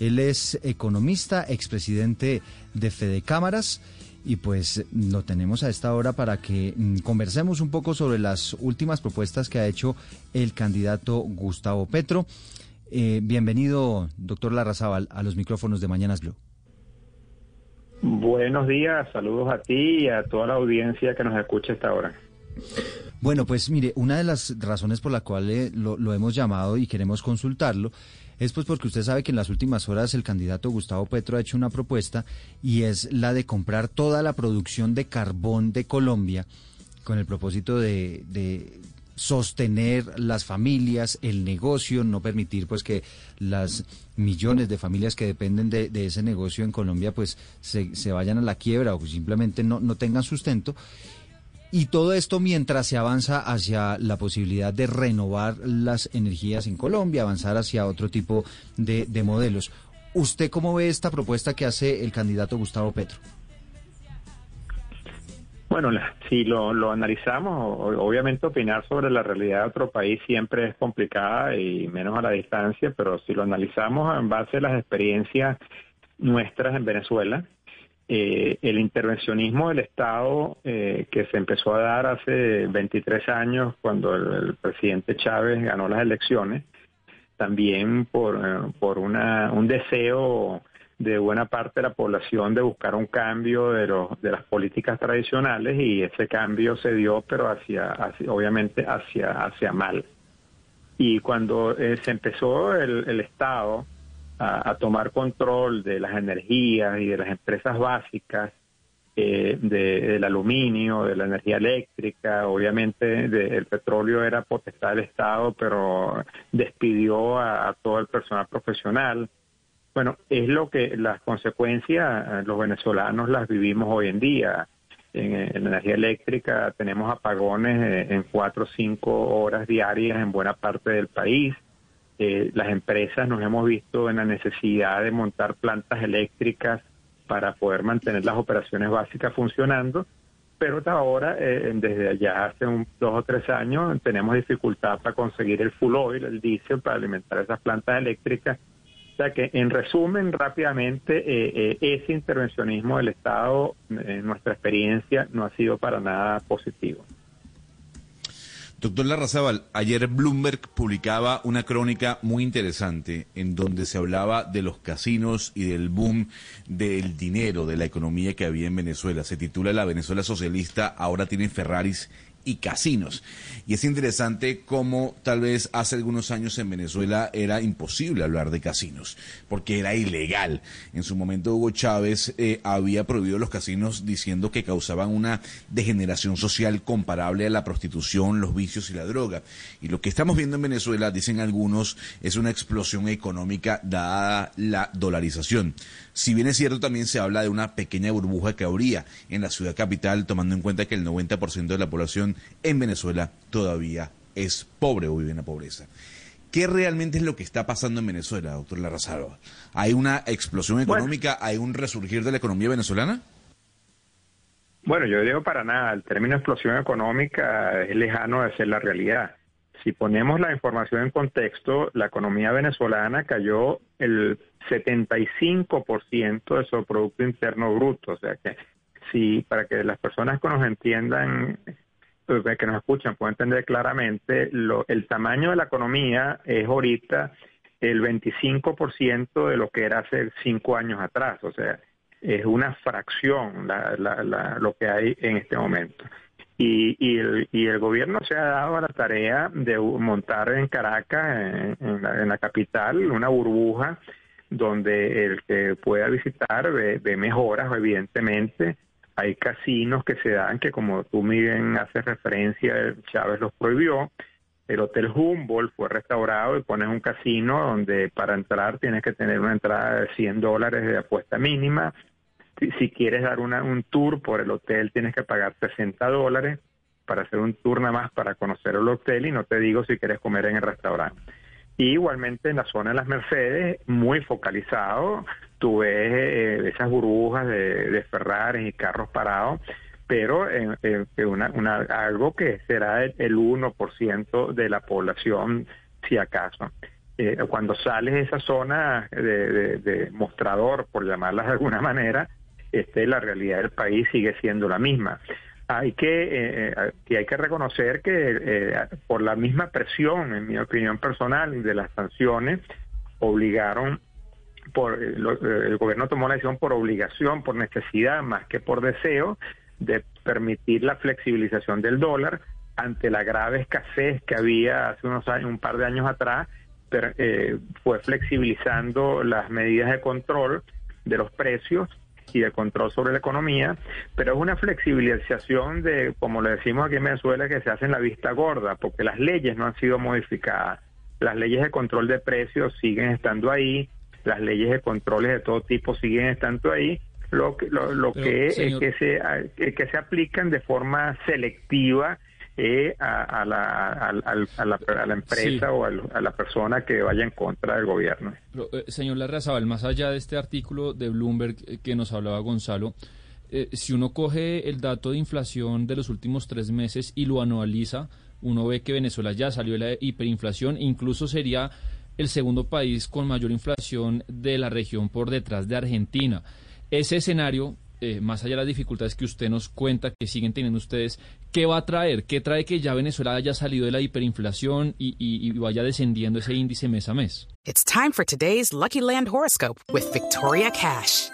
Él es economista, expresidente de Fede Cámaras y pues lo tenemos a esta hora para que mm, conversemos un poco sobre las últimas propuestas que ha hecho el candidato Gustavo Petro. Eh, bienvenido, doctor Larrazábal, a los micrófonos de Mañanas Blue. Buenos días, saludos a ti y a toda la audiencia que nos escucha esta hora. Bueno, pues mire, una de las razones por la cual eh, lo, lo hemos llamado y queremos consultarlo es pues porque usted sabe que en las últimas horas el candidato Gustavo Petro ha hecho una propuesta y es la de comprar toda la producción de carbón de Colombia con el propósito de, sostener las familias, el negocio, no permitir pues que las millones de familias que dependen de, ese negocio en Colombia pues se, se, vayan a la quiebra o simplemente no, no tengan sustento. Y todo esto mientras se avanza hacia la posibilidad de renovar las energías en Colombia, avanzar hacia otro tipo de, modelos. ¿Usted cómo ve esta propuesta que hace el candidato Gustavo Petro? Bueno, si lo, analizamos, obviamente opinar sobre la realidad de otro país siempre es complicada y menos a la distancia, pero si lo analizamos en base a las experiencias nuestras en Venezuela, eh, el intervencionismo del Estado eh, que se empezó a dar hace 23 años cuando el, presidente Chávez ganó las elecciones, también por, eh, por una, un deseo de buena parte de la población de buscar un cambio de, los, de las políticas tradicionales y ese cambio se dio, pero hacia, obviamente hacia, hacia mal. Y cuando se empezó el, el Estado a, tomar control de las energías y de las empresas básicas, eh, del aluminio, de la energía eléctrica, obviamente el petróleo era potestad del Estado, pero despidió a, todo el personal profesional. Bueno, es lo que las consecuencias los venezolanos las vivimos hoy en día. En, la energía eléctrica tenemos apagones eh, en cuatro o cinco horas diarias en buena parte del país. Eh, las empresas nos hemos visto en la necesidad de montar plantas eléctricas para poder mantener las operaciones básicas funcionando, pero hasta ahora, eh, desde allá hace un, dos o tres años, tenemos dificultad para conseguir el full oil, el diésel, para alimentar esas plantas eléctricas. O sea que, en resumen, rápidamente, eh, ese intervencionismo del Estado, en nuestra experiencia, no ha sido para nada positivo. Doctor Larrazábal, ayer Bloomberg publicaba una crónica muy interesante en donde se hablaba de los casinos y del boom del dinero, de la economía que había en Venezuela. Se titula La Venezuela socialista ahora tiene Ferraris y casinos. Y es interesante cómo tal vez hace algunos años en Venezuela era imposible hablar de casinos, porque era ilegal. En su momento Hugo Chávez eh, había prohibido los casinos diciendo que causaban una degeneración social comparable a la prostitución, los vicios y la droga. Y lo que estamos viendo en Venezuela, dicen algunos, es una explosión económica dada la dolarización. Si bien es cierto, también se habla de una pequeña burbuja que habría en la ciudad capital, tomando en cuenta que el 90% de la población en Venezuela todavía es pobre o vive en la pobreza. ¿Qué realmente es lo que está pasando en Venezuela, doctor Larrazaro? ¿Hay una explosión económica? ¿Hay un resurgir de la economía venezolana? Bueno, yo digo para nada. El término explosión económica es lejano de ser la realidad. Si ponemos la información en contexto, la economía venezolana cayó el 75% de su Producto Interno Bruto. O sea que, si para que las personas que nos entiendan, que nos escuchan, puedan entender claramente, lo, el tamaño de la economía es ahorita el 25% de lo que era hace cinco años atrás. O sea, es una fracción lo que hay en este momento. Y, y, el, y el gobierno se ha dado a la tarea de montar en Caracas, en, la, capital, una burbuja donde el que pueda visitar ve, mejoras, evidentemente. Hay casinos que se dan que, como tú bien haces referencia, Chávez los prohibió. el Hotel Humboldt fue restaurado y pones un casino donde para entrar tienes que tener una entrada de 100 dólares de apuesta mínima. Si, si quieres dar una, un tour por el hotel tienes que pagar 60 dólares para hacer un tour nada más para conocer el hotel y no te digo si quieres comer en el restaurante. Y igualmente en la zona de las Mercedes, muy focalizado, tú ves eh, esas burbujas de, de y carros parados pero en, una, una, algo que será el, el 1% de la población, si acaso. Eh, cuando sales de esa zona de, de, mostrador, por llamarlas de alguna manera, este, la realidad del país sigue siendo la misma. Hay que, eh, que hay que reconocer que eh, por la misma presión, en mi opinión personal, de las sanciones, obligaron por lo, el gobierno tomó la decisión por obligación, por necesidad, más que por deseo, de permitir la flexibilización del dólar ante la grave escasez que había hace unos años, un par de años atrás, eh, fue flexibilizando las medidas de control de los precios y de control sobre la economía, pero es una flexibilización de, como le decimos aquí en Venezuela, que se hace en la vista gorda, porque las leyes no han sido modificadas. Las leyes de control de precios siguen estando ahí, las leyes de controles de todo tipo siguen estando ahí, lo que, lo, lo Pero, que, señor... que, se, que se aplican de forma selectiva eh, a, a, la, a, a, la, a, la, empresa sí. o a, la persona que vaya en contra del gobierno. Pero, eh, señor Larrazabal, más allá de este artículo de Bloomberg eh, que nos hablaba Gonzalo, eh, si uno coge el dato de inflación de los últimos tres meses y lo anualiza, uno ve que Venezuela ya salió de la hiperinflación, incluso sería el segundo país con mayor inflación de la región por detrás de Argentina. Ese escenario, eh, más allá de las dificultades que usted nos cuenta que siguen teniendo ustedes, ¿qué va a traer? ¿Qué trae que ya Venezuela haya salido de la hiperinflación y, y, vaya descendiendo ese índice mes a mes? It's time for today's Lucky Land horoscope with Victoria Cash.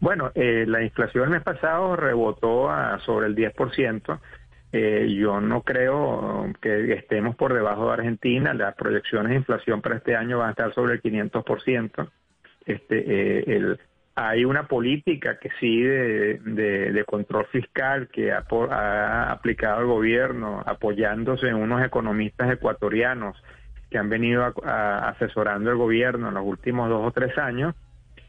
Bueno, eh, la inflación el mes pasado rebotó a sobre el 10%. Eh, yo no creo que estemos por debajo de Argentina. Las proyecciones de inflación para este año van a estar sobre el 500%. Este, eh, el, hay una política que sí de, control fiscal que ha, aplicado el gobierno apoyándose en unos economistas ecuatorianos que han venido a asesorando el gobierno en los últimos dos o tres años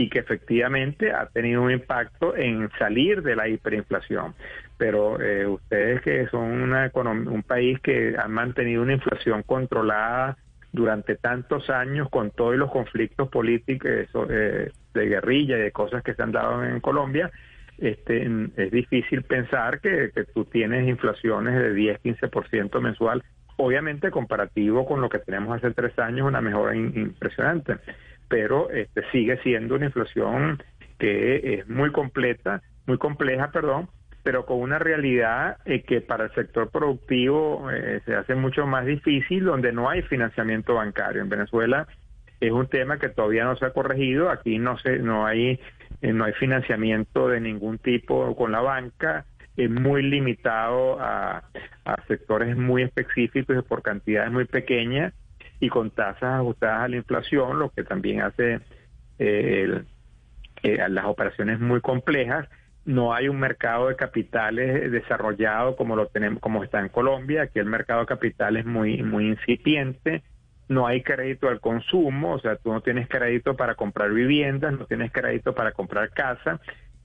y que efectivamente ha tenido un impacto en salir de la hiperinflación. Pero eh, ustedes que son una un país que han mantenido una inflación controlada durante tantos años con todos los conflictos políticos eh, de guerrilla y de cosas que se han dado en Colombia, este, es difícil pensar que, que tú tienes inflaciones de 10-15% mensual, obviamente comparativo con lo que tenemos hace tres años, una mejora impresionante pero este, sigue siendo una inflación que es muy completa, muy compleja, perdón, pero con una realidad eh, que para el sector productivo eh, se hace mucho más difícil, donde no hay financiamiento bancario. En Venezuela es un tema que todavía no se ha corregido, aquí no se, no hay, eh, no hay financiamiento de ningún tipo con la banca, es muy limitado a, a sectores muy específicos y por cantidades muy pequeñas y con tasas ajustadas a la inflación, lo que también hace eh, eh, las operaciones muy complejas. No hay un mercado de capitales desarrollado como lo tenemos, como está en Colombia. Aquí el mercado de capitales es muy, muy incipiente. No hay crédito al consumo, o sea, tú no tienes crédito para comprar viviendas, no tienes crédito para comprar casa.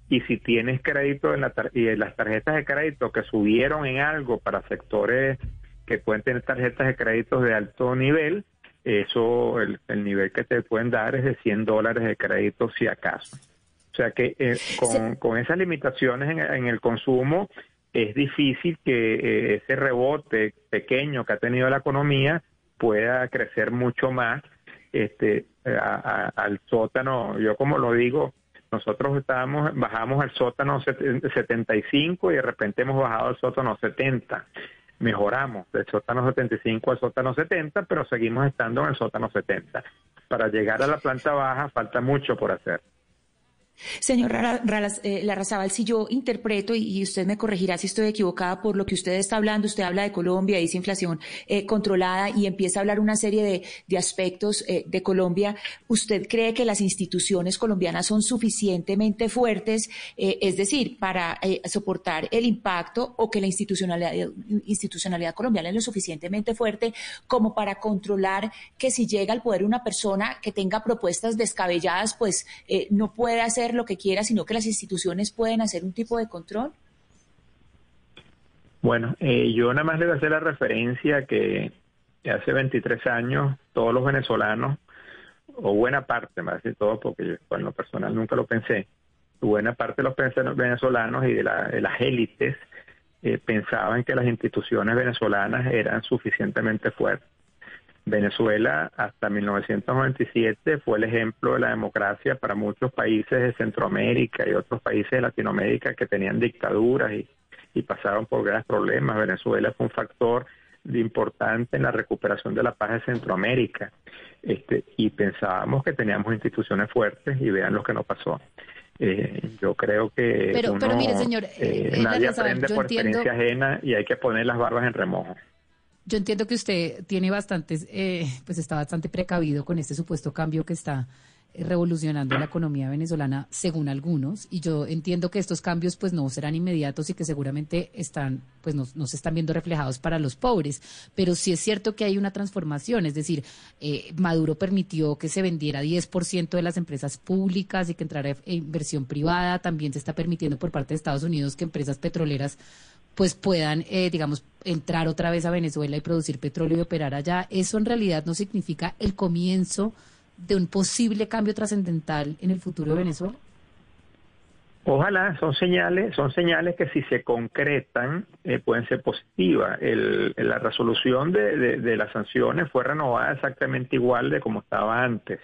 Y si tienes crédito en, la tar y en las tarjetas de crédito que subieron en algo para sectores que pueden tener tarjetas de créditos de alto nivel, eso, el, el, nivel que te pueden dar es de 100 dólares de crédito si acaso. O sea que eh, con, sí. con, esas limitaciones en, en, el consumo es difícil que eh, ese rebote pequeño que ha tenido la economía pueda crecer mucho más este, a, a, al sótano. Yo como lo digo, nosotros estábamos, bajamos al sótano 75 y de repente hemos bajado al sótano 70 mejoramos del sótano 75 al sótano 70, pero seguimos estando en el sótano 70. Para llegar a la planta baja falta mucho por hacer. Señor eh, Larrazábal, si yo interpreto, y usted me corregirá si estoy equivocada por lo que usted está hablando, usted habla de Colombia, dice inflación eh, controlada y empieza a hablar una serie de, aspectos eh, de Colombia, ¿usted cree que las instituciones colombianas son suficientemente fuertes, es decir, para soportar el impacto o que la institucionalidad, institucionalidad colombiana es lo suficientemente fuerte como para controlar que si llega al poder una persona que tenga propuestas descabelladas, pues no puede hacer lo que quiera, sino que las instituciones pueden hacer un tipo de control? Bueno, eh, yo nada más le voy a hacer la referencia que hace 23 años todos los venezolanos, o buena parte, más de todo, porque yo en lo personal nunca lo pensé, buena parte de los venezolanos y de, las élites eh, pensaban que las instituciones venezolanas eran suficientemente fuertes. Venezuela hasta 1997 fue el ejemplo de la democracia para muchos países de Centroamérica y otros países de Latinoamérica que tenían dictaduras y, pasaron por grandes problemas. Venezuela fue un factor importante en la recuperación de la paz de Centroamérica. Este, y pensábamos que teníamos instituciones fuertes y vean lo que nos pasó. Eh, yo creo que pero, pero mire, señor, eh, eh, nadie aprende por experiencia ajena y hay que poner las barbas en remojo. Yo entiendo que usted tiene bastantes, eh, pues está bastante precavido con este supuesto cambio que está eh, revolucionando la economía venezolana, según algunos, y yo entiendo que estos cambios pues no serán inmediatos y que seguramente están, pues no, se están viendo reflejados para los pobres, pero sí es cierto que hay una transformación, es decir, eh, Maduro permitió que se vendiera 10% de las empresas públicas y que entrara inversión privada, también se está permitiendo por parte de Estados Unidos que empresas petroleras pues puedan, eh, digamos, entrar otra vez a Venezuela y producir petróleo y operar allá. ¿Eso en realidad no significa el comienzo de un posible cambio trascendental en el futuro de Venezuela? Ojalá, son señales, son señales que si se concretan eh, pueden ser positivas. la resolución de, de, las sanciones fue renovada exactamente igual de como estaba antes.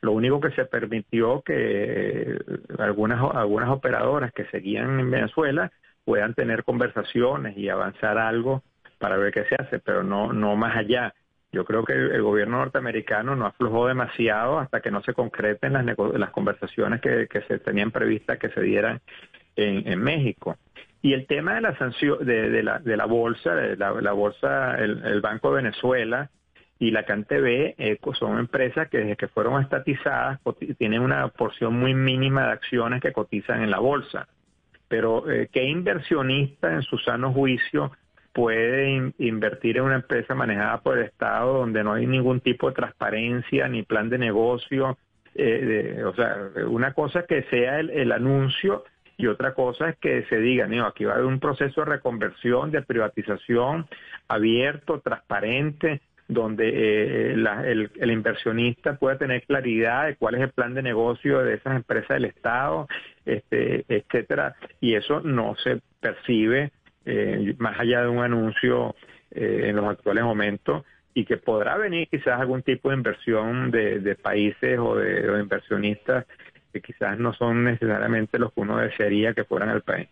Lo único que se permitió que eh, algunas, algunas operadoras que seguían en Venezuela puedan tener conversaciones y avanzar algo para ver qué se hace, pero no, no más allá. Yo creo que el, gobierno norteamericano no aflojó demasiado hasta que no se concreten las, las conversaciones que, se tenían previstas que se dieran en, México. Y el tema de la sanción, de, la, de la bolsa, la, bolsa, el, Banco de Venezuela y la CanTV eh, son empresas que desde que fueron estatizadas tienen una porción muy mínima de acciones que cotizan en la bolsa pero eh, ¿qué inversionista en su sano juicio puede invertir en una empresa manejada por el Estado donde no hay ningún tipo de transparencia ni plan de negocio? Eh, o sea, una cosa es que sea el, anuncio y otra cosa es que se diga, no, aquí va a haber un proceso de reconversión, de privatización abierto, transparente, donde eh, el, el, inversionista puede tener claridad de cuál es el plan de negocio de esas empresas del Estado, este, etcétera, y eso no se percibe eh, más allá de un anuncio eh, en los actuales momentos y que podrá venir quizás algún tipo de inversión de, países o de, de inversionistas que quizás no son necesariamente los que uno desearía que fueran al país.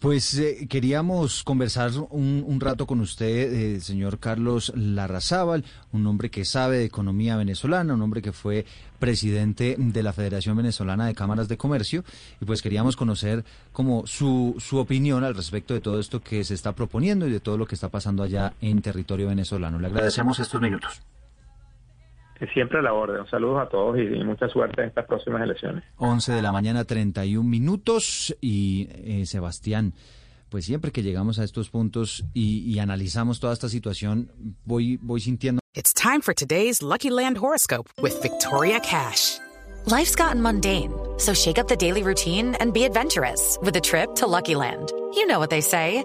Pues eh, queríamos conversar un, rato con usted, eh, señor Carlos Larrazábal, un hombre que sabe de economía venezolana, un hombre que fue presidente de la Federación Venezolana de Cámaras de Comercio, y pues queríamos conocer como su, su opinión al respecto de todo esto que se está proponiendo y de todo lo que está pasando allá en territorio venezolano. Le agradecemos estos minutos siempre a la orden. Saludos a todos y, mucha suerte en estas próximas elecciones. 11 de la mañana, 31 minutos. Y eh, Sebastián, pues siempre que llegamos a estos puntos y, y analizamos toda esta situación, voy, voy sintiendo. It's time for today's Lucky Land horoscope with Victoria Cash. Life's gotten mundane, so shake up the daily routine and be adventurous with a trip to Lucky Land. You know what they say.